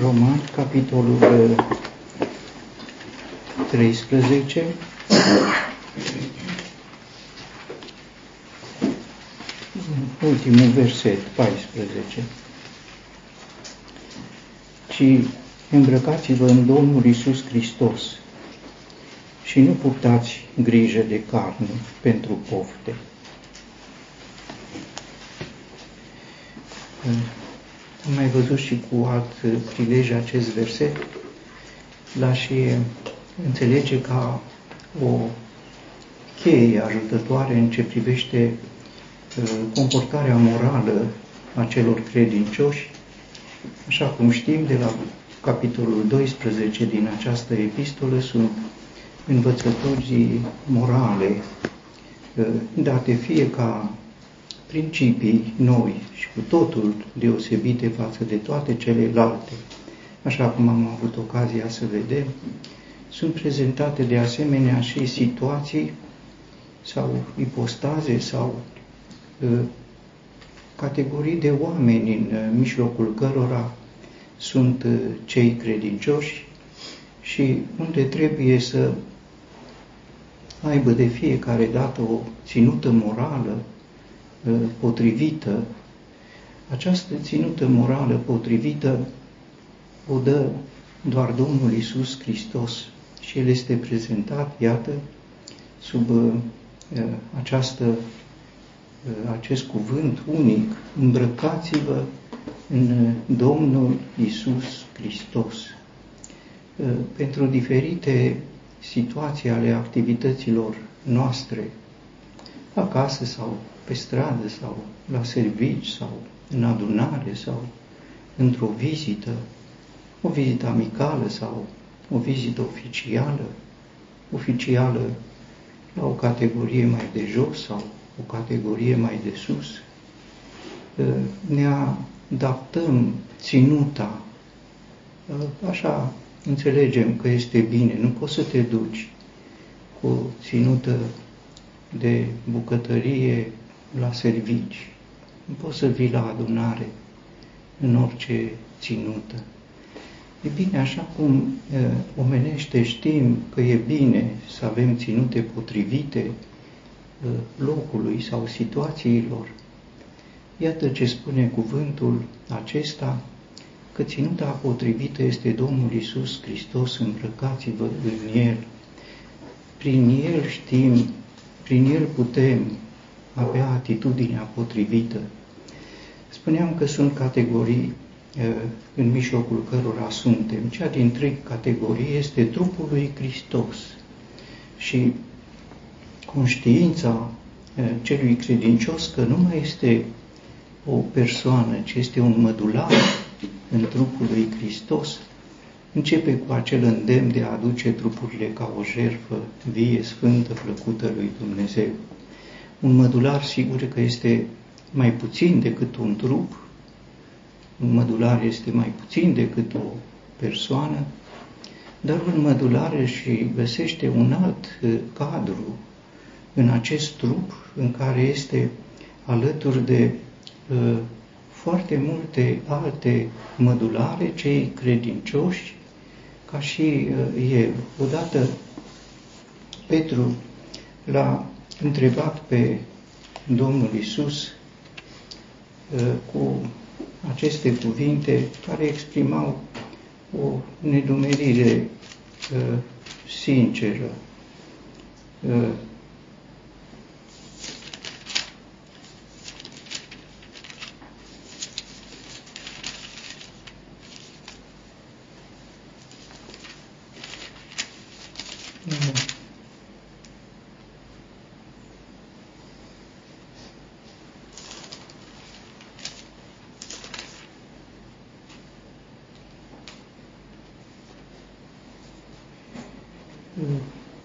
Roman, capitolul 13. Ultimul verset, 14. Ci îmbrăcați-vă în Domnul Isus Hristos și nu purtați grijă de carne pentru pofte. Am mai văzut și cu alt prilej acest verset, l și înțelege ca o cheie ajutătoare în ce privește uh, comportarea morală a celor credincioși, așa cum știm de la capitolul 12 din această epistolă sunt învățături morale uh, date fie ca principii noi și cu totul deosebite față de toate celelalte, așa cum am avut ocazia să vedem, sunt prezentate de asemenea și situații sau ipostaze sau uh, categorii de oameni în uh, mijlocul cărora sunt uh, cei credincioși și unde trebuie să aibă de fiecare dată o ținută morală uh, potrivită. Această ținută morală potrivită o dă doar Domnul Isus Hristos și El este prezentat, iată, sub uh, această, uh, acest cuvânt unic, îmbrăcați-vă în Domnul Isus Hristos. Uh, pentru diferite situații ale activităților noastre, acasă sau pe stradă sau la servici sau în adunare sau într-o vizită, o vizită amicală sau o vizită oficială, oficială la o categorie mai de jos sau o categorie mai de sus, ă, ne adaptăm ținuta, ă, așa înțelegem că este bine, nu poți să te duci cu ținută de bucătărie la servici, nu poți să vii la adunare în orice ținută. E bine, așa cum e, omenește știm că e bine să avem ținute potrivite e, locului sau situațiilor, iată ce spune cuvântul acesta, că ținuta potrivită este Domnul Isus Hristos, îmbrăcați-vă în El. Prin El știm, prin El putem avea atitudinea potrivită. Spuneam că sunt categorii în mijlocul cărora suntem. Cea din trei categorii este trupul lui Hristos și conștiința celui credincios că nu mai este o persoană, ci este un mădular în trupul lui Hristos, începe cu acel îndemn de a aduce trupurile ca o jertfă vie, sfântă, plăcută lui Dumnezeu. Un mădular sigur că este mai puțin decât un trup, un mădular este mai puțin decât o persoană, dar un mădular și găsește un alt uh, cadru în acest trup în care este alături de uh, foarte multe alte mădulare, cei credincioși, ca și uh, el. Odată Petru l-a întrebat pe Domnul Isus uh, cu aceste cuvinte care exprimau o nedumerire uh, sinceră.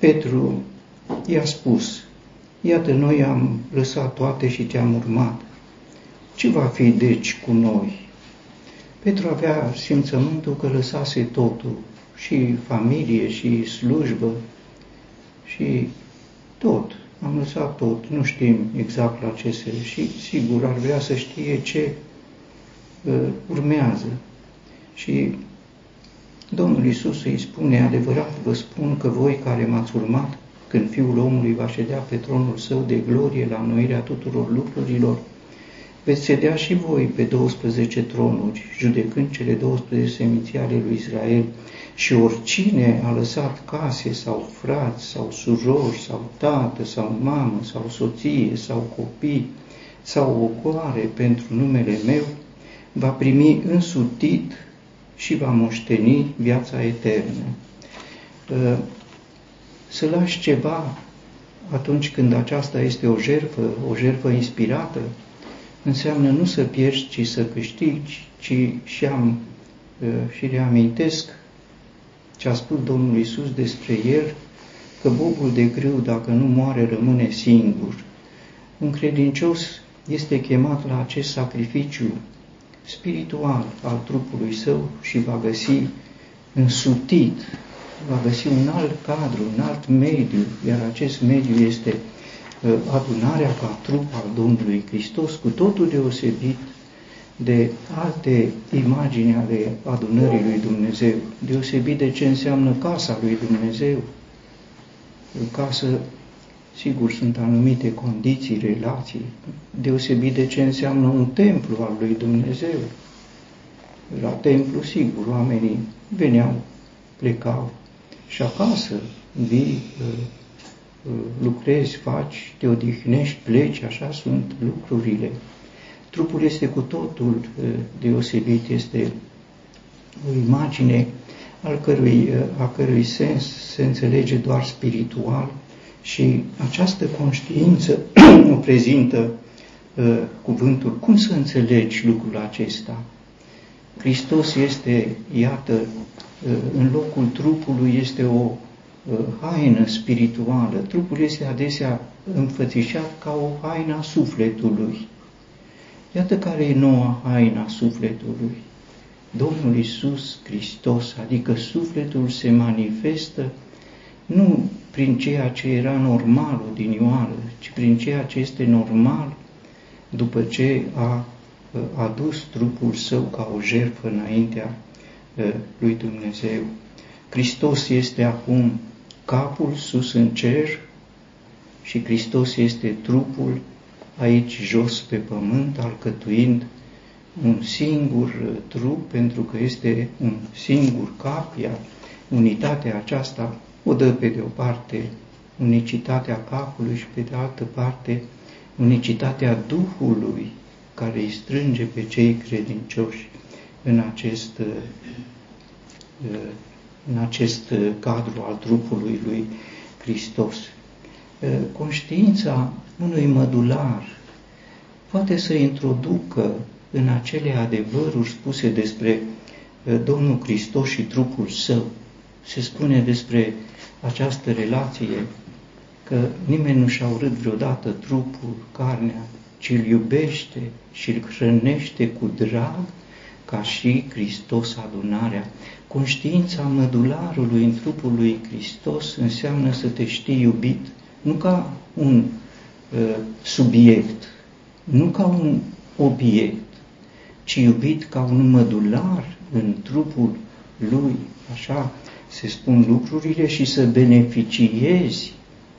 Petru i-a spus, iată, noi am lăsat toate și te-am urmat. Ce va fi deci cu noi? Petru avea simțământul că lăsase totul, și familie, și slujbă, și tot. Am lăsat tot, nu știm exact la ce se... Și sigur ar vrea să știe ce uh, urmează. Și Domnul Isus îi spune, adevărat vă spun că voi care m-ați urmat, când Fiul omului va ședea pe tronul său de glorie la înnoirea tuturor lucrurilor, veți sedea și voi pe 12 tronuri, judecând cele 12 seminții ale lui Israel, și oricine a lăsat case sau frați sau surori sau tată sau mamă sau soție sau copii sau ocoare pentru numele meu, va primi însutit și va moșteni viața eternă. Ă, să lași ceva atunci când aceasta este o jertfă, o jertfă inspirată, înseamnă nu să pierzi, ci să câștigi, ci și am ă, și reamintesc ce a spus Domnul Isus despre el, că bobul de grâu, dacă nu moare, rămâne singur. Un credincios este chemat la acest sacrificiu spiritual al trupului său și va găsi însutit, va găsi un alt cadru, un alt mediu, iar acest mediu este uh, adunarea ca trup al Domnului Hristos, cu totul deosebit de alte imagini ale adunării lui Dumnezeu, deosebit de ce înseamnă casa lui Dumnezeu. În casă, sigur, sunt anumite condiții, relații, deosebit de ce înseamnă un templu al lui Dumnezeu. La templu, sigur, oamenii veneau, plecau și acasă vii, uh, uh, lucrezi, faci, te odihnești, pleci, așa sunt lucrurile. Trupul este cu totul uh, deosebit, este o imagine al cărui, a cărui sens se înțelege doar spiritual și această conștiință o prezintă uh, cuvântul. Cum să înțelegi lucrul acesta? Hristos este, iată, uh, în locul trupului este o uh, haină spirituală. Trupul este adesea înfățișat ca o haină a sufletului. Iată care e noua haina sufletului. Domnul Isus Hristos, adică sufletul se manifestă nu prin ceea ce era normal odinioară, ci prin ceea ce este normal după ce a adus trupul său ca o jertfă înaintea lui Dumnezeu. Hristos este acum capul sus în cer și Hristos este trupul aici jos pe pământ, alcătuind un singur trup, pentru că este un singur cap, iar unitatea aceasta o dă pe de o parte unicitatea capului și pe de altă parte unicitatea Duhului care îi strânge pe cei credincioși în acest, în acest cadru al trupului lui Hristos. Conștiința unui mădular poate să introducă în acele adevăruri spuse despre Domnul Hristos și trupul său. Se spune despre această relație, că nimeni nu și-a urât vreodată trupul, carnea, ci îl iubește și îl hrănește cu drag, ca și Hristos adunarea. Conștiința mădularului în trupul lui Hristos înseamnă să te știi iubit, nu ca un uh, subiect, nu ca un obiect, ci iubit ca un mădular în trupul lui, așa se spun lucrurile și să beneficiezi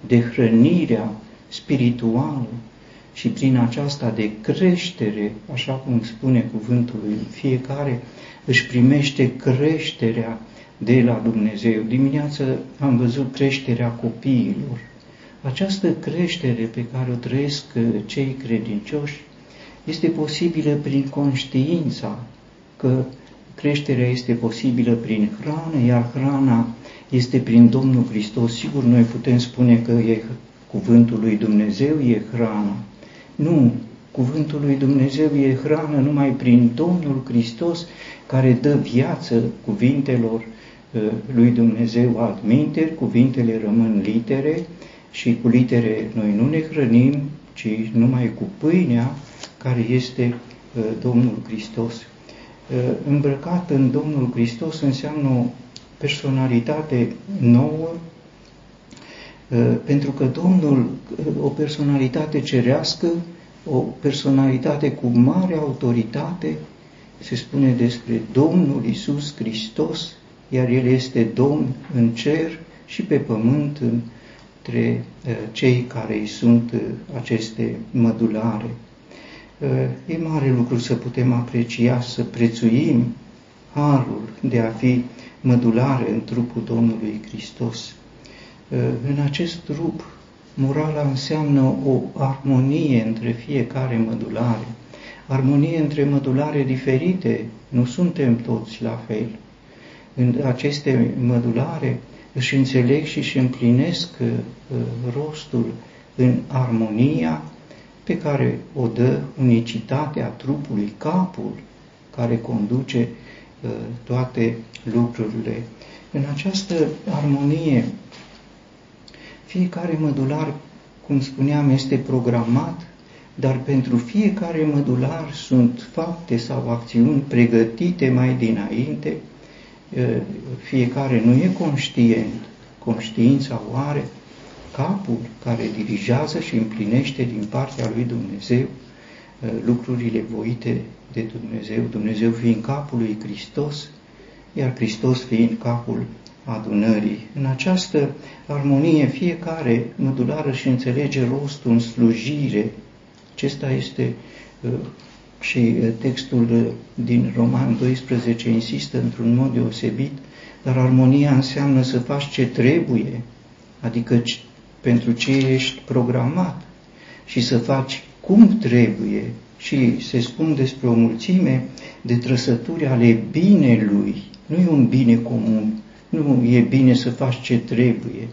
de hrănirea spirituală și prin aceasta de creștere, așa cum spune cuvântul lui, fiecare își primește creșterea de la Dumnezeu. Dimineață am văzut creșterea copiilor. Această creștere pe care o trăiesc cei credincioși este posibilă prin conștiința că creșterea este posibilă prin hrană, iar hrana este prin Domnul Hristos. Sigur, noi putem spune că e cuvântul lui Dumnezeu, e hrana. Nu, cuvântul lui Dumnezeu e hrană numai prin Domnul Hristos, care dă viață cuvintelor uh, lui Dumnezeu altminteri, cuvintele rămân litere și cu litere noi nu ne hrănim, ci numai cu pâinea care este uh, Domnul Hristos. Uh, îmbrăcat în Domnul Hristos înseamnă o personalitate nouă, uh, pentru că Domnul, uh, o personalitate cerească, o personalitate cu mare autoritate, se spune despre Domnul Isus Hristos, iar El este Domn în cer și pe pământ între cei care îi sunt aceste mădulare. E mare lucru să putem aprecia, să prețuim harul de a fi mădulare în trupul Domnului Hristos. În acest trup, morala înseamnă o armonie între fiecare mădulare, armonie între mădulare diferite, nu suntem toți la fel. În aceste mădulare își înțeleg și își împlinesc uh, rostul în armonia pe care o dă unicitatea trupului, capul, care conduce uh, toate lucrurile. În această armonie, fiecare mădular, cum spuneam, este programat, dar pentru fiecare mădular sunt fapte sau acțiuni pregătite mai dinainte, uh, fiecare nu e conștient, conștiința o are, capul care dirigează și împlinește din partea lui Dumnezeu uh, lucrurile voite de Dumnezeu, Dumnezeu fiind capul lui Hristos, iar Hristos fiind capul adunării. În această armonie fiecare mădulară și înțelege rostul în slujire. Acesta este uh, și uh, textul din Roman 12 insistă într-un mod deosebit, dar armonia înseamnă să faci ce trebuie, adică pentru ce ești programat și să faci cum trebuie și se spun despre o mulțime de trăsături ale binelui. Nu e un bine comun, nu e bine să faci ce trebuie,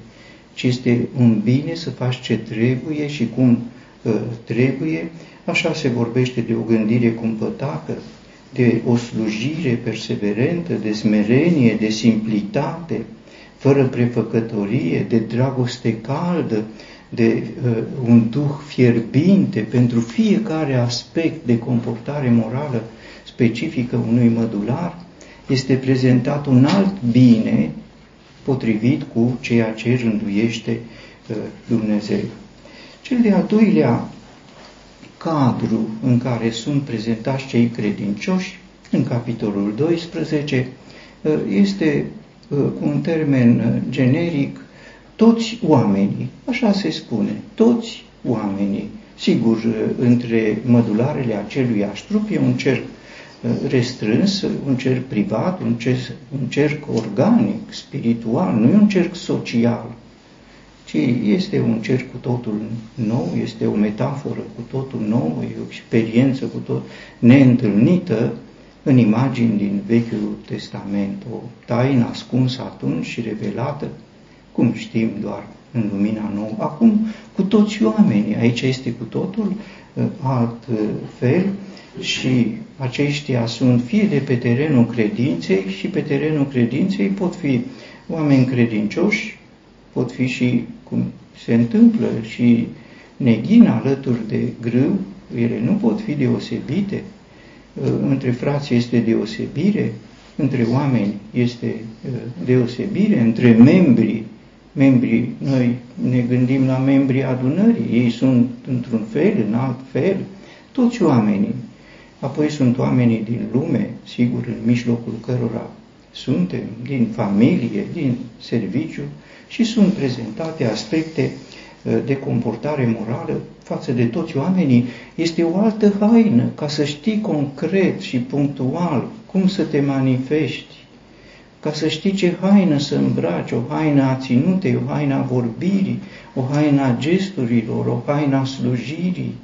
ci este un bine să faci ce trebuie și cum uh, trebuie. Așa se vorbește de o gândire cumpătată, de o slujire perseverentă, de smerenie, de simplitate, fără prefăcătorie, de dragoste caldă, de uh, un duh fierbinte pentru fiecare aspect de comportare morală specifică unui mădular, este prezentat un alt bine potrivit cu ceea ce rânduiește uh, Dumnezeu. Cel de-al doilea cadru în care sunt prezentați cei credincioși, în capitolul 12, uh, este Uh, cu un termen uh, generic, toți oamenii, așa se spune, toți oamenii. Sigur, uh, între mădularele acelui trup e un cerc restrâns, un cerc privat, un cerc, un cerc organic, spiritual, nu e un cerc social, ci este un cerc cu totul nou, este o metaforă cu totul nou, e o experiență cu tot neîntâlnită în imagini din Vechiul Testament, o taină ascunsă atunci și revelată, cum știm, doar în lumina nouă. Acum, cu toți oamenii, aici este cu totul uh, alt uh, fel și aceștia sunt fie de pe terenul credinței și pe terenul credinței pot fi oameni credincioși, pot fi și, cum se întâmplă, și neghin alături de grâu, ele nu pot fi deosebite, Uh, între frați este deosebire, între oameni este uh, deosebire, între membri, membrii, noi ne gândim la membrii adunării, ei sunt într-un fel, în alt fel, toți oamenii. Apoi sunt oamenii din lume, sigur, în mijlocul cărora suntem, din familie, din serviciu și sunt prezentate aspecte uh, de comportare morală față de toți oamenii, este o altă haină, ca să știi concret și punctual cum să te manifesti, ca să știi ce haină să îmbraci, o haină a ținutei, o haină a vorbirii, o haină a gesturilor, o haină a slujirii,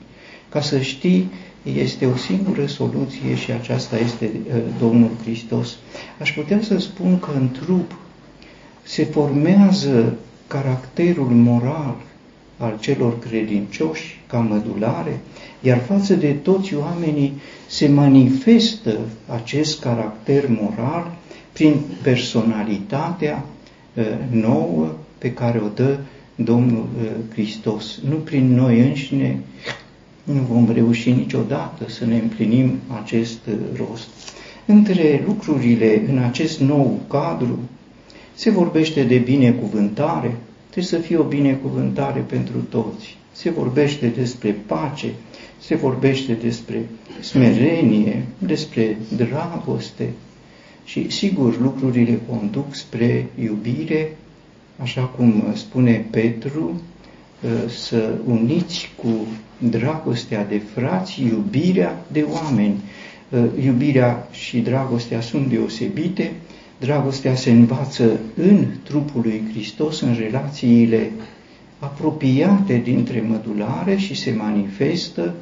ca să știi este o singură soluție și aceasta este uh, Domnul Hristos. Aș putea să spun că în trup se formează caracterul moral al celor credincioși ca mădulare, iar față de toți oamenii se manifestă acest caracter moral prin personalitatea uh, nouă pe care o dă Domnul uh, Hristos. Nu prin noi înșine nu vom reuși niciodată să ne împlinim acest uh, rost. Între lucrurile în acest nou cadru se vorbește de binecuvântare, Trebuie să fie o binecuvântare pentru toți. Se vorbește despre pace, se vorbește despre smerenie, despre dragoste, Și sigur, lucrurile conduc spre iubire, așa cum spune Petru, să uniți cu dragostea de frați iubirea de oameni. Iubirea și dragostea sunt deosebite, dragostea se învață în trupul lui Hristos, în relațiile apropiate dintre mădulare și se manifestă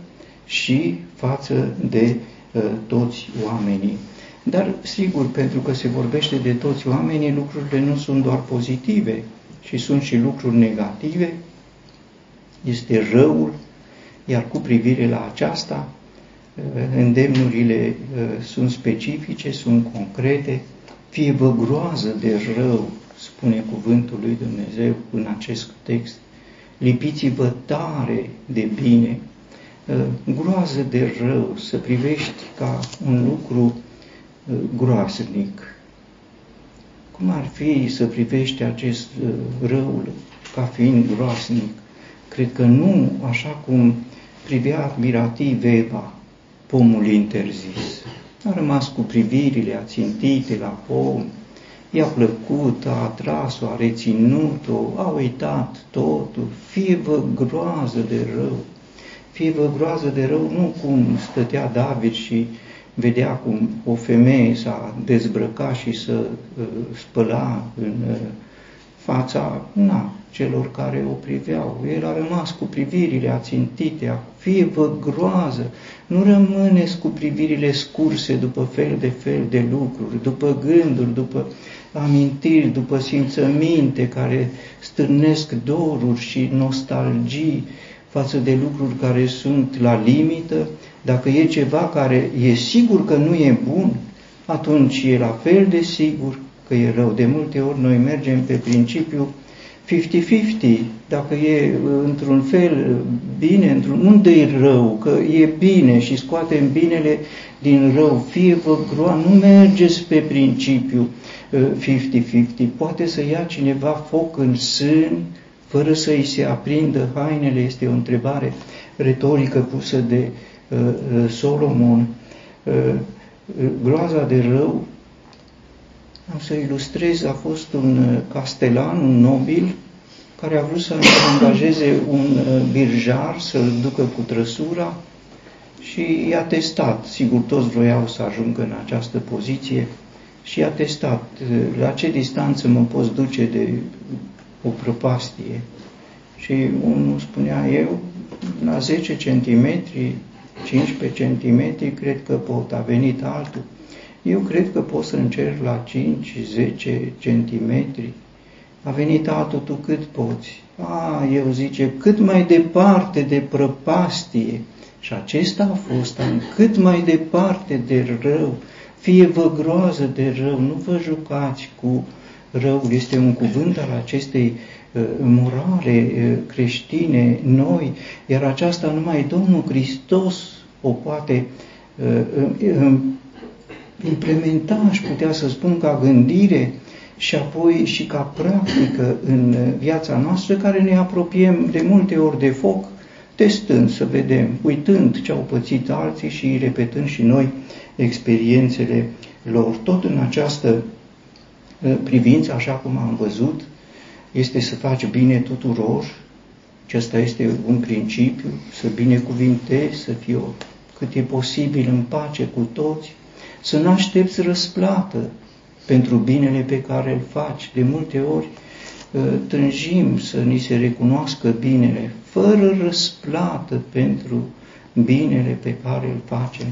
și față de uh, toți oamenii. Dar, sigur, pentru că se vorbește de toți oamenii, lucrurile nu sunt doar pozitive, ci sunt și lucruri negative, este răul, iar cu privire la aceasta, uh, îndemnurile uh, sunt specifice, sunt concrete, fie vă groază de rău, spune cuvântul lui Dumnezeu în acest text, lipiți-vă tare de bine, uh, groază de rău, să privești ca un lucru uh, groaznic. Cum ar fi să privești acest uh, rău ca fiind groaznic? Cred că nu așa cum privea admirativ Eva pomul interzis. A rămas cu privirile ațintite la pom, i-a plăcut, a atras-o, a reținut-o, a uitat totul, fie vă groază de rău, fie vă groază de rău, nu cum stătea David și vedea cum o femeie s-a dezbrăcat și să uh, spăla în uh, fața na, celor care o priveau. El a rămas cu privirile ațintite, fie vă groază, nu rămâneți cu privirile scurse după fel de fel de lucruri, după gânduri, după amintiri, după simțăminte care stârnesc doruri și nostalgii față de lucruri care sunt la limită, dacă e ceva care e sigur că nu e bun, atunci e la fel de sigur că e rău. De multe ori noi mergem pe principiu 50-50, dacă e într-un fel bine, într-un, unde e rău, că e bine și scoatem binele din rău, fie vă groa, nu mergeți pe principiu 50-50, poate să ia cineva foc în sân fără să îi se aprindă hainele, este o întrebare retorică pusă de uh, uh Solomon. Uh, groaza de rău am să ilustrez, a fost un uh, castelan, un nobil, care a vrut să angajeze un uh, birjar să-l ducă cu trăsura și i-a testat. Sigur, toți vroiau să ajungă în această poziție și i-a testat uh, la ce distanță mă poți duce de o prăpastie. Și unul spunea, eu la 10 cm, 15 cm, cred că pot. A venit altul. Eu cred că pot să încerc la 5-10 centimetri. A venit altul, tu cât poți? A, eu zice, cât mai departe de prăpastie. Și acesta a fost an, cât mai departe de rău. Fie vă groază de rău, nu vă jucați cu răul. Este un cuvânt al acestei uh, morale uh, creștine noi, iar aceasta numai Domnul Hristos o poate uh, implementa, aș putea să spun, ca gândire și apoi și ca practică în viața noastră, care ne apropiem de multe ori de foc, testând să vedem, uitând ce au pățit alții și repetând și noi experiențele lor. Tot în această uh, privință, așa cum am văzut, este să faci bine tuturor, acesta este un principiu, să binecuvintezi, să fii cât e posibil în pace cu toți, să nu aștepți răsplată pentru binele pe care îl faci. De multe ori ă, tânjim să ni se recunoască binele, fără răsplată pentru binele pe care îl facem.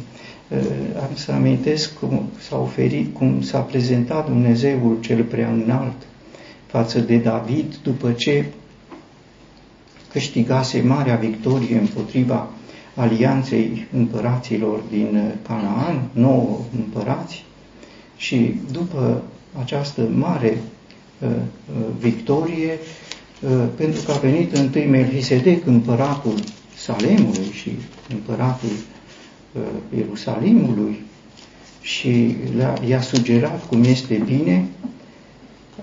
Ă, am să amintesc cum s-a oferit, cum s-a prezentat Dumnezeul cel prea înalt față de David după ce câștigase marea victorie împotriva alianței împăraților din uh, Canaan, nouă împărați, și după această mare uh, uh, victorie, uh, pentru că a venit întâi Melchisedec, împăratul Salemului și împăratul uh, Ierusalimului, și i-a sugerat cum este bine,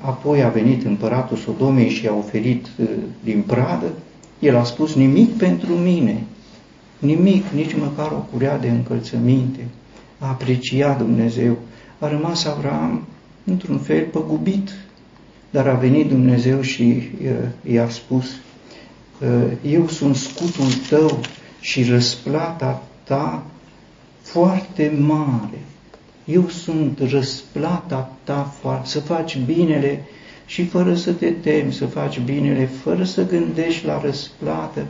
apoi a venit împăratul Sodomei și a oferit uh, din pradă, el a spus nimic pentru mine, Nimic, nici măcar o curea de încălțăminte. A apreciat Dumnezeu a rămas Avram într-un fel păgubit, dar a venit Dumnezeu și i-a spus, eu sunt scutul tău și răsplata ta foarte mare. Eu sunt răsplata ta foarte, să faci binele și fără să te temi, să faci binele, fără să gândești la răsplată.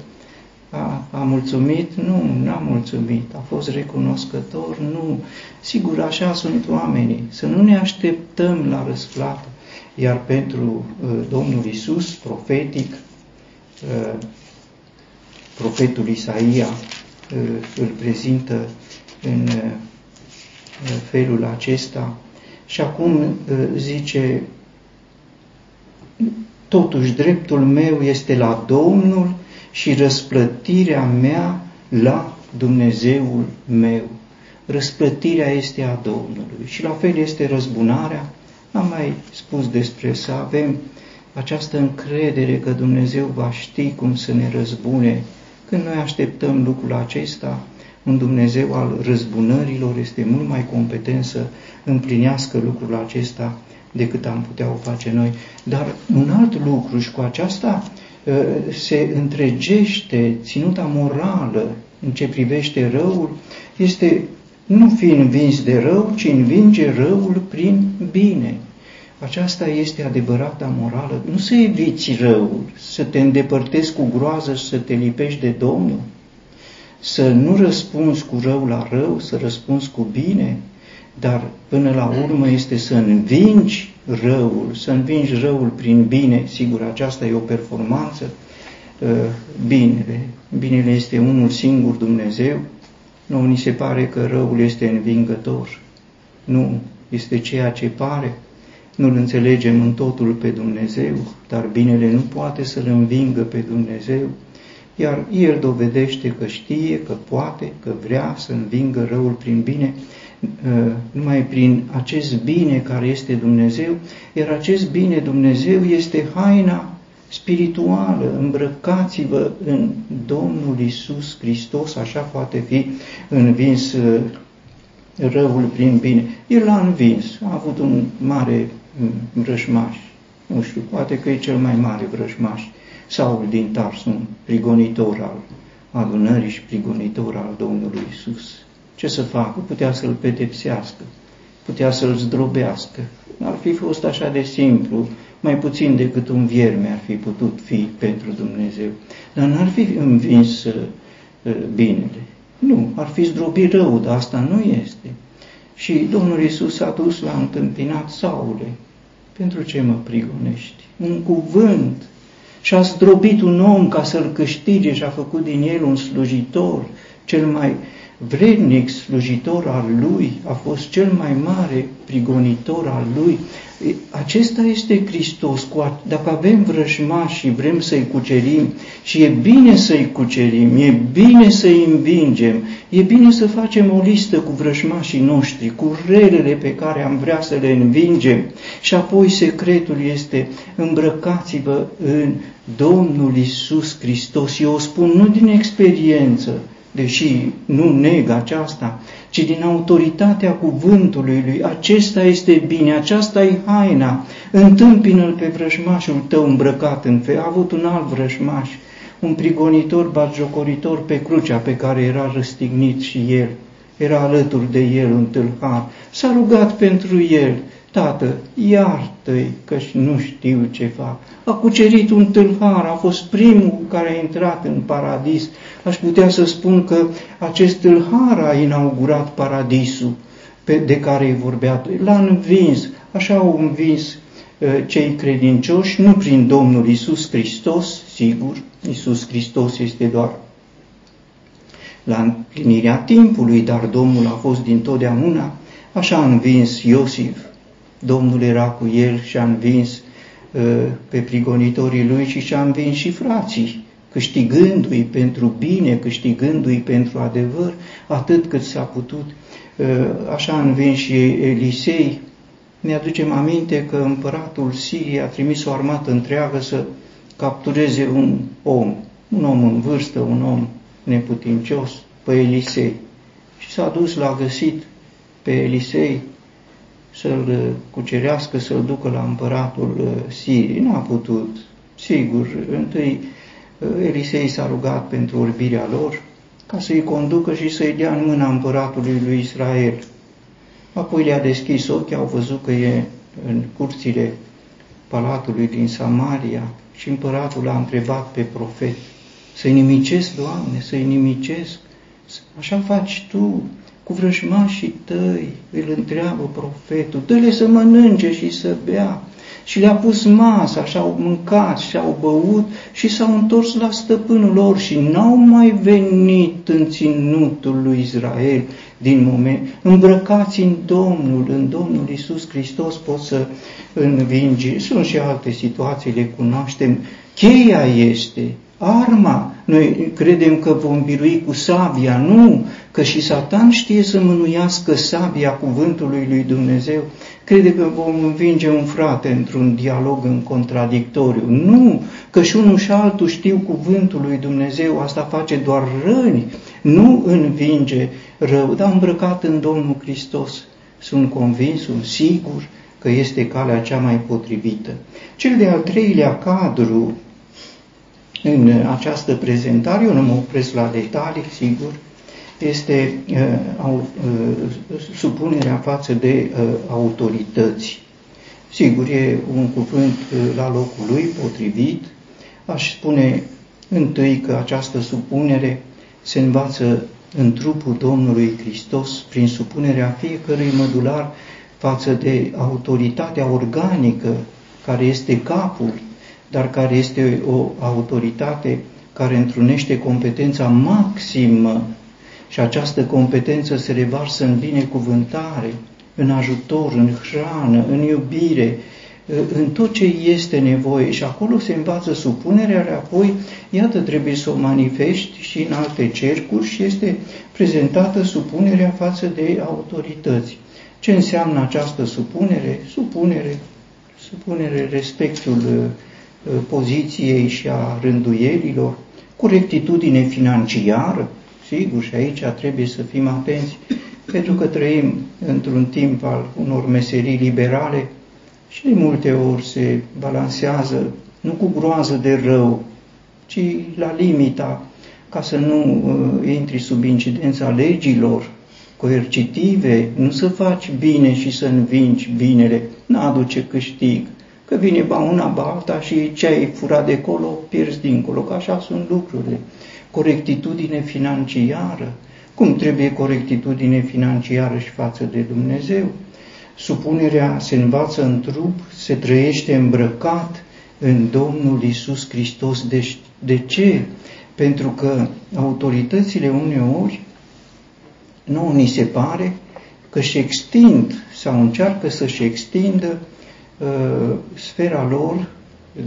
A, a mulțumit? Nu, n-a mulțumit. A fost recunoscător? Nu. Sigur, așa sunt oamenii. Să nu ne așteptăm la răsplată. Iar pentru uh, Domnul Isus, profetic, uh, profetul Isaia uh, îl prezintă în uh, felul acesta și acum uh, zice totuși dreptul meu este la Domnul și răsplătirea mea la Dumnezeul meu. Răsplătirea este a Domnului și la fel este răzbunarea. Am mai spus despre să avem această încredere că Dumnezeu va ști cum să ne răzbune. Când noi așteptăm lucrul acesta, un Dumnezeu al răzbunărilor este mult mai competent să împlinească lucrul acesta decât am putea o face noi. Dar un alt lucru și cu aceasta uh, se întregește ținuta morală în ce privește răul, este nu fi învins de rău, ci învinge răul prin bine. Aceasta este adevărata morală. Nu să eviți răul, să te îndepărtezi cu groază și să te lipești de Domnul, să nu răspunzi cu rău la rău, să răspunzi cu bine, dar până la urmă este să învingi răul, să învingi răul prin bine, sigur, aceasta e o performanță, uh, binele. Binele este unul singur Dumnezeu, nu ni se pare că răul este învingător. Nu, este ceea ce pare. Nu-L înțelegem în totul pe Dumnezeu, dar binele nu poate să-L învingă pe Dumnezeu, iar El dovedește că știe, că poate, că vrea să învingă răul prin bine, uh, numai prin acest bine care este Dumnezeu, iar acest bine Dumnezeu este haina spirituală, îmbrăcați-vă în Domnul Isus Hristos, așa poate fi învins uh, răul prin bine. El l-a învins, a avut un mare vrăjmaș, nu știu, poate că e cel mai mare vrăjmaș, Saul din Tars, un prigonitor al adunării și prigonitor al Domnului Isus. Ce să facă? Putea să-l pedepsească, putea să-l zdrobească. Ar fi fost așa de simplu, mai puțin decât un vierme ar fi putut fi pentru Dumnezeu. Dar n-ar fi învins uh, binele. Nu, ar fi zdrobit rău, dar asta nu este. Și Domnul Isus a dus la întâmpinat Saule. Pentru ce mă prigonești? Un cuvânt. Și a zdrobit un om ca să-l câștige și a făcut din el un slujitor, cel mai vrednic slujitor al lui, a fost cel mai mare prigonitor al lui. Acesta este Hristos. Dacă avem vrăjmași și vrem să-i cucerim, și e bine să-i cucerim, e bine să-i învingem, e bine să facem o listă cu vrăjmașii noștri, cu relele pe care am vrea să le învingem. Și apoi secretul este îmbrăcați-vă în Domnul Isus Hristos. Eu o spun nu din experiență, deși nu neg aceasta, ci din autoritatea cuvântului lui. Acesta este bine, aceasta e haina. Întâmpină-l pe vrăjmașul tău îmbrăcat în fe. A avut un alt vrăjmaș, un prigonitor batjocoritor pe crucea pe care era răstignit și el. Era alături de el un tâlhar. S-a rugat pentru el Tată, iartă-i că nu știu ce fac. A cucerit un tâlhar, a fost primul care a intrat în paradis. Aș putea să spun că acest tâlhar a inaugurat paradisul pe, de care îi vorbea. L-a învins, așa au învins uh, cei credincioși, nu prin Domnul Isus Hristos, sigur, Isus Hristos este doar la împlinirea timpului, dar Domnul a fost dintotdeauna, așa a învins Iosif Domnul era cu el și a învins uh, pe prigonitorii lui și și-a învins și frații, câștigându-i pentru bine, câștigându-i pentru adevăr, atât cât s-a putut. Uh, așa a învins și Elisei. Ne aducem aminte că împăratul Siriei a trimis o armată întreagă să captureze un om, un om în vârstă, un om neputincios, pe Elisei. Și s-a dus, l-a găsit pe Elisei să-l cucerească, să-l ducă la împăratul Siriei. N-a putut. Sigur, întâi Elisei s-a rugat pentru orbirea lor, ca să-i conducă și să-i dea în mâna împăratului lui Israel. Apoi le-a deschis ochii, au văzut că e în curțile palatului din Samaria și împăratul a întrebat pe profet, să-i nimicesc, Doamne, să-i nimicesc. Așa faci Tu cu vrăjmașii tăi, îl întreabă profetul, dă-le să mănânce și să bea și le-a pus masa și au mâncat și au băut și s-au întors la stăpânul lor și n-au mai venit în ținutul lui Israel din moment. Îmbrăcați în Domnul, în Domnul Isus Hristos pot să învingi. Sunt și alte situații, le cunoaștem. Cheia este arma. Noi credem că vom birui cu sabia, nu, că și Satan știe să mânuiască sabia cuvântului lui Dumnezeu. Crede că vom învinge un frate într-un dialog în contradictoriu. Nu, că și unul și altul știu cuvântul lui Dumnezeu, asta face doar răni, nu învinge rău, dar îmbrăcat în Domnul Hristos. Sunt convins, sunt sigur că este calea cea mai potrivită. Cel de-al treilea cadru în această prezentare, eu nu mă opresc la detalii, sigur, este uh, uh, supunerea față de uh, autorități. Sigur, e un cuvânt uh, la locul lui, potrivit. Aș spune întâi că această supunere se învață în trupul Domnului Hristos prin supunerea fiecărui mădular față de autoritatea organică care este capul, dar care este o autoritate care întrunește competența maximă și această competență se revarsă în binecuvântare, în ajutor, în hrană, în iubire, în tot ce este nevoie și acolo se învață supunerea, apoi, iată, trebuie să o manifesti și în alte cercuri și este prezentată supunerea față de autorități. Ce înseamnă această supunere? Supunere, supunere respectul uh, poziției și a rânduielilor, corectitudine financiară, sigur, și aici trebuie să fim atenți, pentru că trăim într-un timp al unor meserii liberale și de multe ori se balansează nu cu groază de rău, ci la limita ca să nu uh, intri sub incidența legilor coercitive, nu să faci bine și să învingi binele, n-aduce câștig. Că vine ba una, ba alta și ce ai furat de acolo, pierzi dincolo, că așa sunt lucrurile. Corectitudine financiară, cum trebuie corectitudine financiară și față de Dumnezeu? Supunerea se învață în trup, se trăiește îmbrăcat în Domnul Isus Hristos. Deci, de ce? Pentru că autoritățile uneori nu ni se pare că și extind sau încearcă să-și extindă uh, sfera lor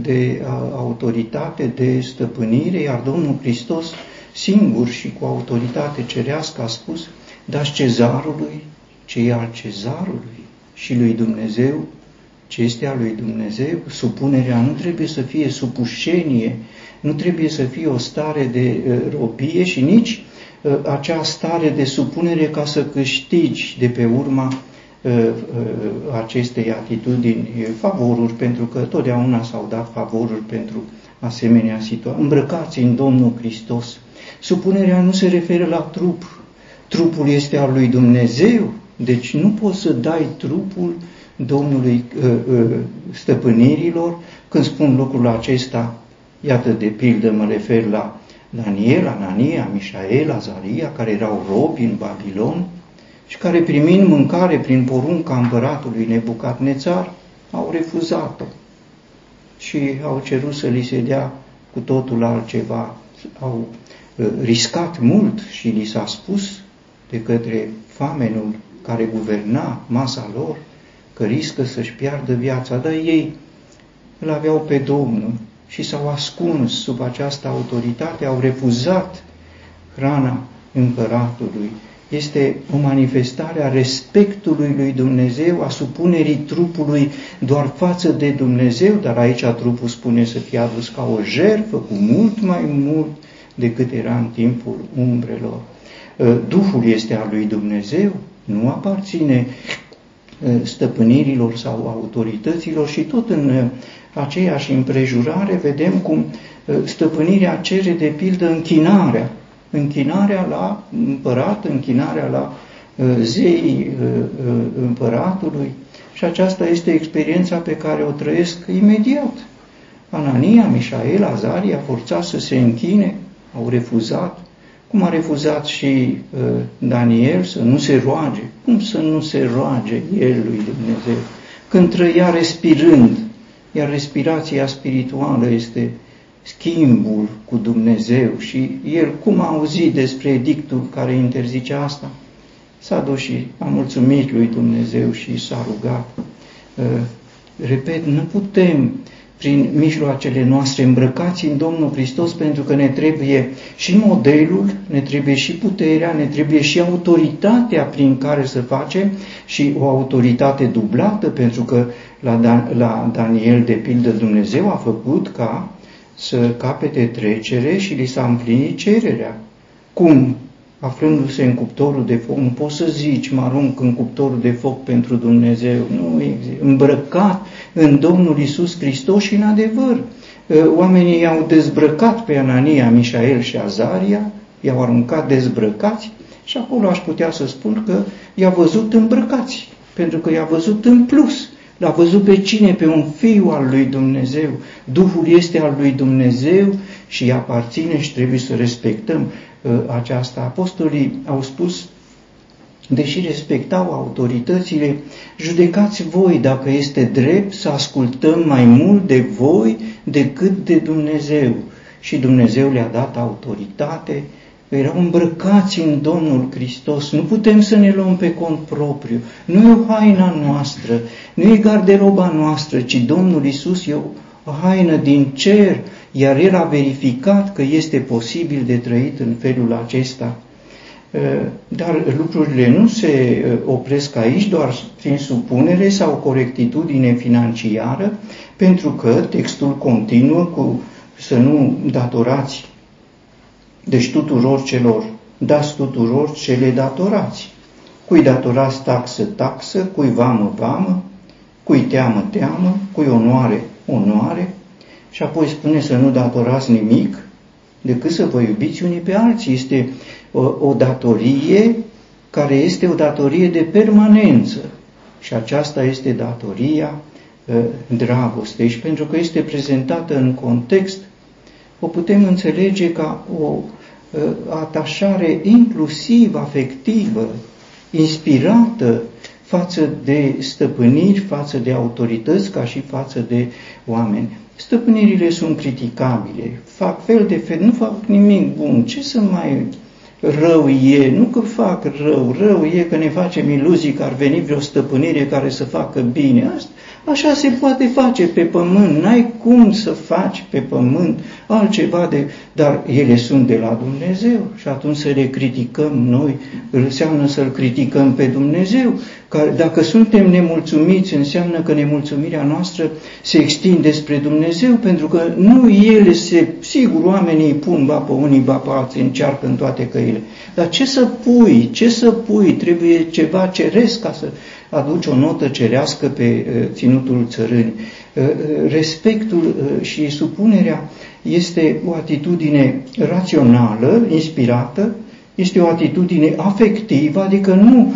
de uh, autoritate, de stăpânire, iar Domnul Hristos singur și cu autoritate cerească a spus, dați cezarului ce e al cezarului și lui Dumnezeu ce este al lui Dumnezeu. Supunerea nu trebuie să fie supușenie, nu trebuie să fie o stare de uh, robie și nici uh, acea stare de supunere ca să câștigi de pe urma uh, acestei atitudini favoruri, pentru că totdeauna s-au dat favoruri pentru asemenea situații. Îmbrăcați în Domnul Hristos. Supunerea nu se referă la trup. Trupul este al lui Dumnezeu, deci nu poți să dai trupul Domnului uh, uh, stăpânirilor. Când spun lucrul acesta, iată de pildă mă refer la Daniel, Anania, Mișael, Azaria, care erau robi în Babilon și care primind mâncare prin porunca împăratului Nebucadnețar, au refuzat-o și au cerut să li se dea cu totul altceva. Au uh, riscat mult și li s-a spus de către famenul care guverna masa lor, că riscă să-și piardă viața, dar ei îl aveau pe Domnul și s-au ascuns sub această autoritate, au refuzat hrana împăratului. Este o manifestare a respectului lui Dumnezeu, a supunerii trupului doar față de Dumnezeu, dar aici trupul spune să fie adus ca o jertfă cu mult mai mult decât era în timpul umbrelor. Duhul este al lui Dumnezeu, nu aparține stăpânirilor sau autorităților și tot în aceeași împrejurare vedem cum stăpânirea cere de pildă închinarea, închinarea la împărat, închinarea la zei împăratului și aceasta este experiența pe care o trăiesc imediat. Anania, Mișael, Azaria forțat să se închine, au refuzat, cum a refuzat și uh, Daniel să nu se roage. Cum să nu se roage el lui Dumnezeu? Când trăia respirând, iar respirația spirituală este schimbul cu Dumnezeu și el cum a auzit despre edictul care interzice asta? S-a dus și a mulțumit lui Dumnezeu și s-a rugat. Uh, repet, nu putem prin mijloacele noastre îmbrăcați în Domnul Hristos, pentru că ne trebuie și modelul, ne trebuie și puterea, ne trebuie și autoritatea prin care să facem și o autoritate dublată, pentru că la, Dan, la Daniel, de pildă, Dumnezeu a făcut ca să capete trecere și li s-a împlinit cererea. Cum? aflându-se în cuptorul de foc, nu poți să zici, mă arunc în cuptorul de foc pentru Dumnezeu, nu există, îmbrăcat în Domnul Isus Hristos și în adevăr. Ă, oamenii i-au dezbrăcat pe Anania, Mișael și Azaria, i-au aruncat dezbrăcați și acolo aș putea să spun că i-a văzut îmbrăcați, pentru că i-a văzut în plus. L-a văzut pe cine? Pe un fiu al lui Dumnezeu. Duhul este al lui Dumnezeu și îi aparține și trebuie să respectăm. Uh, aceasta. Apostolii au spus, deși respectau autoritățile, judecați voi dacă este drept să ascultăm mai mult de voi decât de Dumnezeu. Și Dumnezeu le-a dat autoritate, erau îmbrăcați în Domnul Hristos. Nu putem să ne luăm pe cont propriu. Nu e o haina noastră, nu e garderoba noastră, ci Domnul Isus e o haină din cer iar el a verificat că este posibil de trăit în felul acesta. Dar lucrurile nu se opresc aici doar prin supunere sau corectitudine financiară, pentru că textul continuă cu să nu datorați, deci tuturor celor, dați tuturor cele datorați. Cui datorați taxă, taxă, cui vamă, vamă, cui teamă, teamă, cui onoare, onoare, și apoi spune să nu datorați nimic decât să vă iubiți unii pe alții. Este o, o datorie care este o datorie de permanență. Și aceasta este datoria uh, dragostei. Și pentru că este prezentată în context, o putem înțelege ca o uh, atașare inclusiv afectivă, inspirată față de stăpâniri, față de autorități, ca și față de oameni. Stăpânirile sunt criticabile, fac fel de fel, nu fac nimic bun. Ce să mai rău e? Nu că fac rău, rău e că ne facem iluzii că ar veni vreo stăpânire care să facă bine. Asta, așa se poate face pe pământ, n-ai cum să faci pe pământ altceva, de, dar ele sunt de la Dumnezeu și atunci să le criticăm noi, înseamnă să-L criticăm pe Dumnezeu. Că dacă suntem nemulțumiți, înseamnă că nemulțumirea noastră se extinde spre Dumnezeu, pentru că nu ele se, sigur, oamenii pun ba pe unii, ba pe alții, încearcă în toate căile. Dar ce să pui, ce să pui, trebuie ceva ceresc ca să aduci o notă cerească pe uh, ținutul țărânii. Uh, uh, respectul și supunerea este o atitudine rațională, inspirată, este o atitudine afectivă, adică nu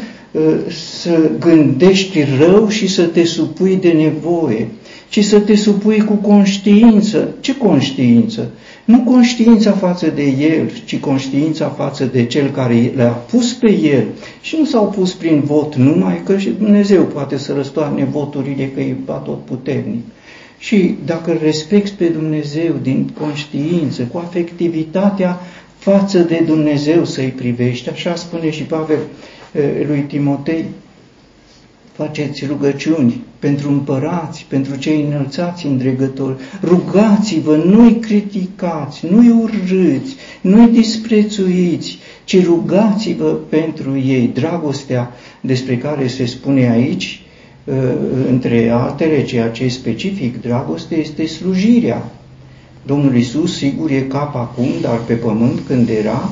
să gândești rău și să te supui de nevoie, ci să te supui cu conștiință. Ce conștiință? Nu conștiința față de el, ci conștiința față de cel care le-a pus pe el. Și nu s-au pus prin vot numai, că și Dumnezeu poate să răstoarne voturile, că e tot puternic. Și dacă respecti pe Dumnezeu din conștiință, cu afectivitatea față de Dumnezeu să-i privești, așa spune și Pavel lui Timotei, faceți rugăciuni pentru împărați, pentru cei înălțați îndregători, rugați-vă, nu-i criticați, nu-i urâți, nu-i disprețuiți, ci rugați-vă pentru ei. Dragostea despre care se spune aici, între altele, ceea ce e specific, dragoste este slujirea. Domnul Isus, sigur, e cap acum, dar pe pământ când era,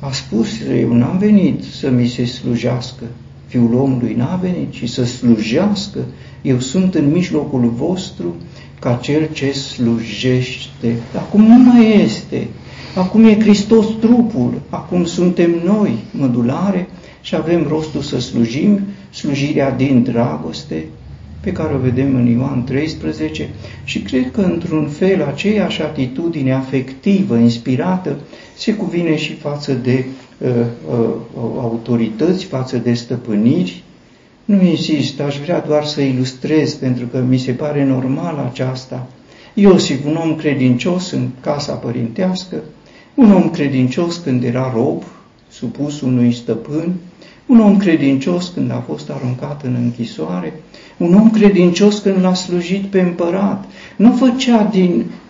a spus, eu n-am venit să mi se slujească, Fiul omului n-a venit, ci să slujească. Eu sunt în mijlocul vostru ca cel ce slujește. Acum nu mai este. Acum e Hristos trupul, acum suntem noi mădulare și avem rostul să slujim, slujirea din dragoste, pe care o vedem în Ioan 13 și cred că într-un fel aceeași atitudine afectivă, inspirată, se cuvine și față de uh, uh, autorități, față de stăpâniri. Nu insist, aș vrea doar să ilustrez, pentru că mi se pare normal aceasta. Iosif, un om credincios în casa părintească, un om credincios când era rob, supus unui stăpân, un om credincios când a fost aruncat în închisoare, un om credincios când l-a slujit pe împărat. Nu făcea din, uh, uh, uh,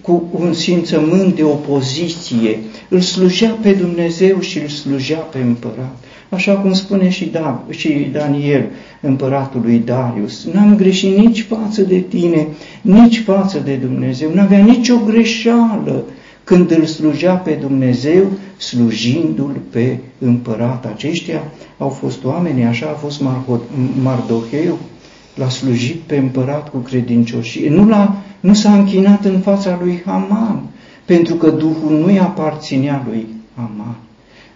cu un simțământ de opoziție, îl slujea pe Dumnezeu și îl slujea pe împărat. Așa cum spune și, da, și Daniel, împăratul lui Darius, n-am greșit nici față de tine, nici față de Dumnezeu, n-avea nicio greșeală când îl slujea pe Dumnezeu, slujindu-l pe împărat. Aceștia au fost oameni, așa a fost Mardoheu, l-a slujit pe împărat cu credincioșie. Nu, l-a, nu s-a închinat în fața lui Haman, pentru că Duhul nu-i aparținea lui Haman,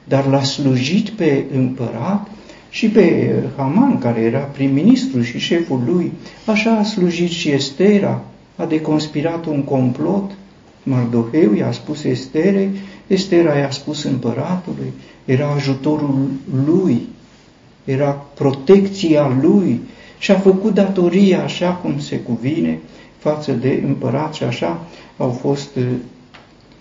dar l-a slujit pe împărat și pe Haman, care era prim-ministru și șeful lui, așa a slujit și Estera, a deconspirat un complot. Mardoheu i-a spus Esterei, Estera i-a spus împăratului, era ajutorul lui, era protecția lui. Și a făcut datoria așa cum se cuvine față de împărat și așa au fost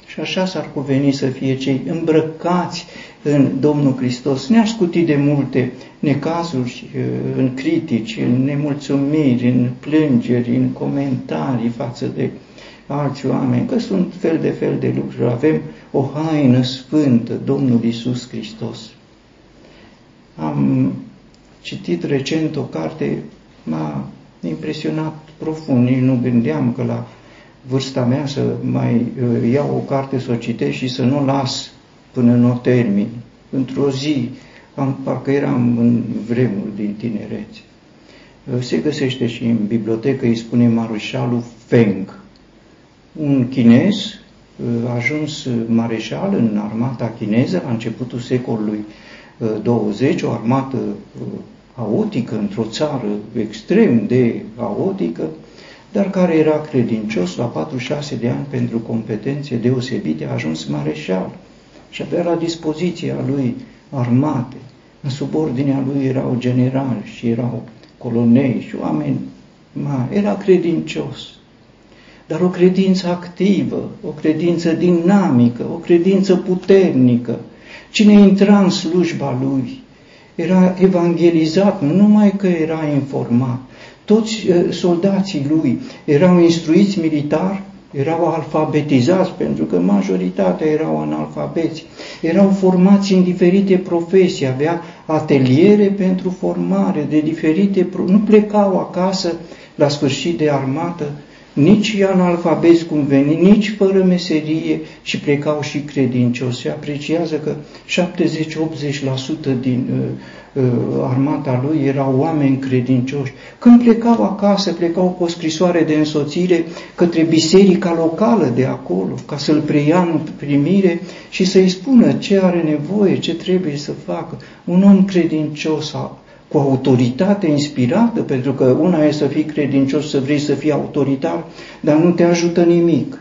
și așa s-ar cuveni să fie cei îmbrăcați în Domnul Hristos, neascutit de multe necazuri, în critici, în nemulțumiri, în plângeri, în comentarii față de alți oameni, că sunt fel de fel de lucruri. Avem o haină sfântă, Domnul Isus Hristos. Am citit recent o carte, m-a impresionat profund, nici nu gândeam că la vârsta mea să mai uh, iau o carte să o citesc și să nu o las până nu o termin. Într-o zi, am, parcă eram în vremuri din tinerețe. Uh, se găsește și în bibliotecă, îi spune Marușalul Feng un chinez uh, a ajuns mareșal în armata chineză la începutul secolului 20, uh, o armată uh, aotică într-o țară extrem de aotică, dar care era credincios la 46 de ani pentru competențe deosebite, a ajuns mareșal și avea la dispoziția lui armate. În subordinea lui erau generali și erau colonei și oameni mari. Era credincios dar o credință activă, o credință dinamică, o credință puternică. Cine intra în slujba lui era evangelizat, nu numai că era informat. Toți uh, soldații lui erau instruiți militar, erau alfabetizați, pentru că majoritatea erau analfabeți, erau formați în diferite profesii, avea ateliere pentru formare de diferite, nu plecau acasă la sfârșit de armată nici analfabezi cum veni, nici fără meserie și plecau și credincioși. Se apreciază că 70-80% din uh, uh, armata lui erau oameni credincioși. Când plecau acasă, plecau cu o scrisoare de însoțire către biserica locală de acolo, ca să-l preia în primire și să-i spună ce are nevoie, ce trebuie să facă. Un om credincios cu autoritate inspirată, pentru că una e să fii credincios, să vrei să fii autoritar, dar nu te ajută nimic.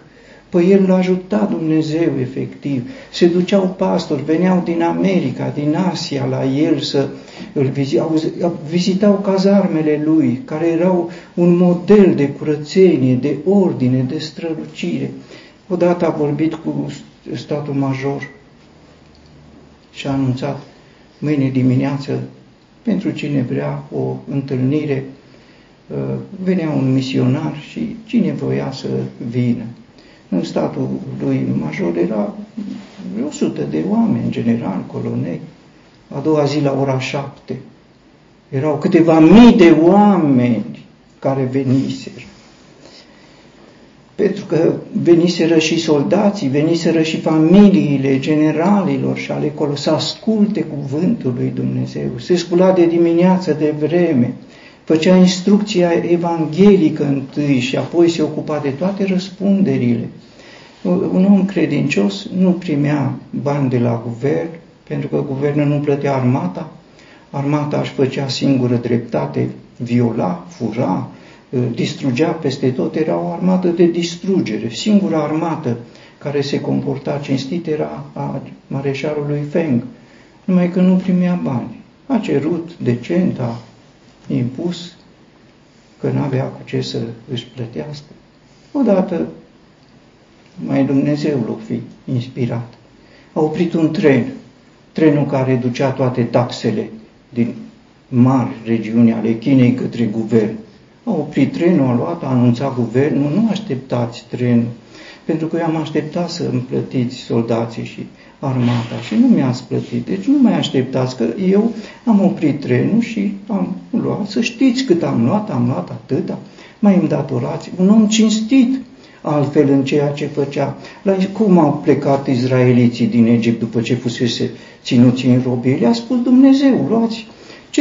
Păi el l-a ajutat Dumnezeu efectiv. Se duceau pastori, veneau din America, din Asia la el să îl vizitau, vizitau cazarmele lui, care erau un model de curățenie, de ordine, de strălucire. Odată a vorbit cu statul major și a anunțat mâine dimineață pentru cine vrea o întâlnire, uh, venea un misionar și cine voia să vină. În statul lui major era 100 de oameni, în general, colonei. A doua zi la ora șapte erau câteva mii de oameni care veniseră. pentru că veniseră și soldații, veniseră și familiile generalilor și ale acolo să asculte cuvântul lui Dumnezeu, se scula de dimineață de vreme, făcea instrucția evanghelică întâi și apoi se ocupa de toate răspunderile. Un om credincios nu primea bani de la guvern, pentru că guvernul nu plătea armata, armata își făcea singură dreptate, viola, fura, Uh, distrugea peste tot, era o armată de distrugere. Singura armată care se comporta cinstit era a mareșalului Feng, numai că nu primea bani. A cerut decent, a impus că nu avea cu ce să își plătească. Odată mai Dumnezeu l-o fi inspirat. A oprit un tren, trenul care ducea toate taxele din mari regiuni ale Chinei către guvern. A oprit trenul, a luat, a anunțat guvernul, nu așteptați trenul, pentru că eu am așteptat să îmi plătiți soldații și armata și nu mi-ați plătit. Deci nu mai așteptați că eu am oprit trenul și am luat, să știți cât am luat, am luat atâta, mai îmi datorați. Un om cinstit altfel în ceea ce făcea. La cum au plecat izraeliții din Egipt după ce fusese ținuți în robie? Le-a spus Dumnezeu, luați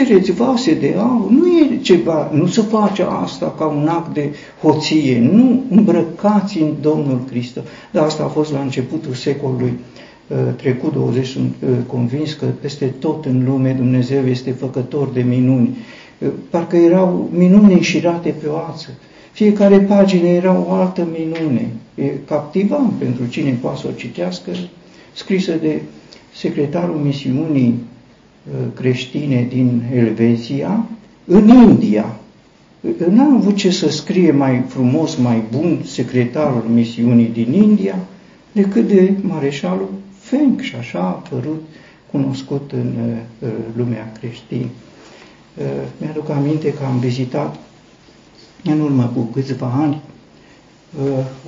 cereți vase de aur, nu e ceva, nu se face asta ca un act de hoție, nu îmbrăcați în Domnul Hristos. Dar asta a fost la începutul secolului uh, trecut 20, sunt uh, convins că peste tot în lume Dumnezeu este făcător de minuni. Uh, parcă erau minuni înșirate pe oață. Fiecare pagină era o altă minune. E captivant pentru cine poate să o citească, scrisă de secretarul misiunii Uh, creștine din Elveția în India. N-a avut ce să scrie mai frumos, mai bun secretarul misiunii din India decât de mareșalul Feng și așa a apărut cunoscut în uh, lumea creștină. Uh, mi-aduc aminte că am vizitat în urmă cu câțiva ani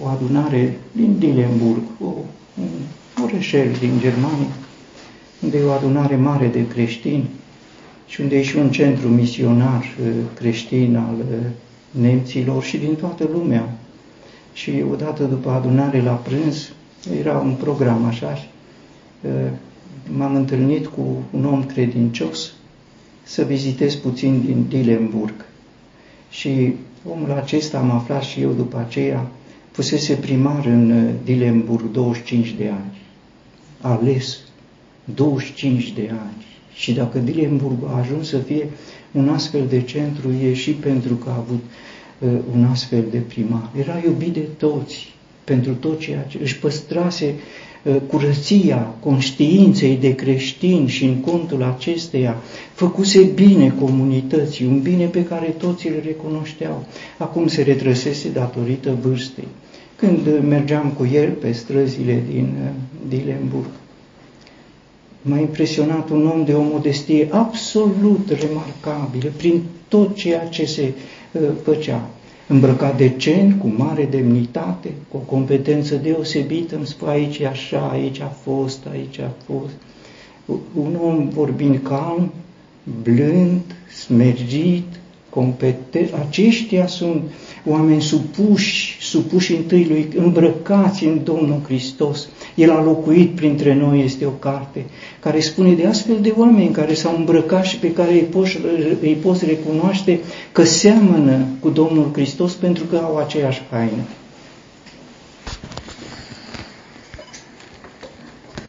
o adunare din Dillenburg, o, un orășel din Germania, unde e o adunare mare de creștini și unde e și un centru misionar uh, creștin al uh, nemților și din toată lumea. Și odată după adunare la prânz, era un program așa, și uh, m-am întâlnit cu un om credincios să vizitez puțin din Dillenburg. Și omul acesta am aflat și eu după aceea, fusese primar în Dillenburg 25 de ani, ales 25 de ani. Și dacă Dillenburg a ajuns să fie un astfel de centru, e și pentru că a avut uh, un astfel de primar. Era iubit de toți, pentru tot ceea ce își păstrase uh, curăția conștiinței de creștin și în contul acesteia făcuse bine comunității, un bine pe care toți îl recunoșteau. Acum se retrăsese datorită vârstei. Când mergeam cu el pe străzile din uh, Dillenburg, m-a impresionat un om de o modestie absolut remarcabilă prin tot ceea ce se uh, făcea. Îmbrăcat decent, cu mare demnitate, cu o competență deosebită, îmi spune aici e așa, aici a fost, aici a fost. Un om vorbind calm, blând, smergit, competent. Aceștia sunt oameni supuși, supuși întâi lui, îmbrăcați în Domnul Hristos. El a locuit printre noi, este o carte care spune de astfel de oameni care s-au îmbrăcat și pe care îi poți, îi poți recunoaște că seamănă cu Domnul Hristos pentru că au aceeași haină.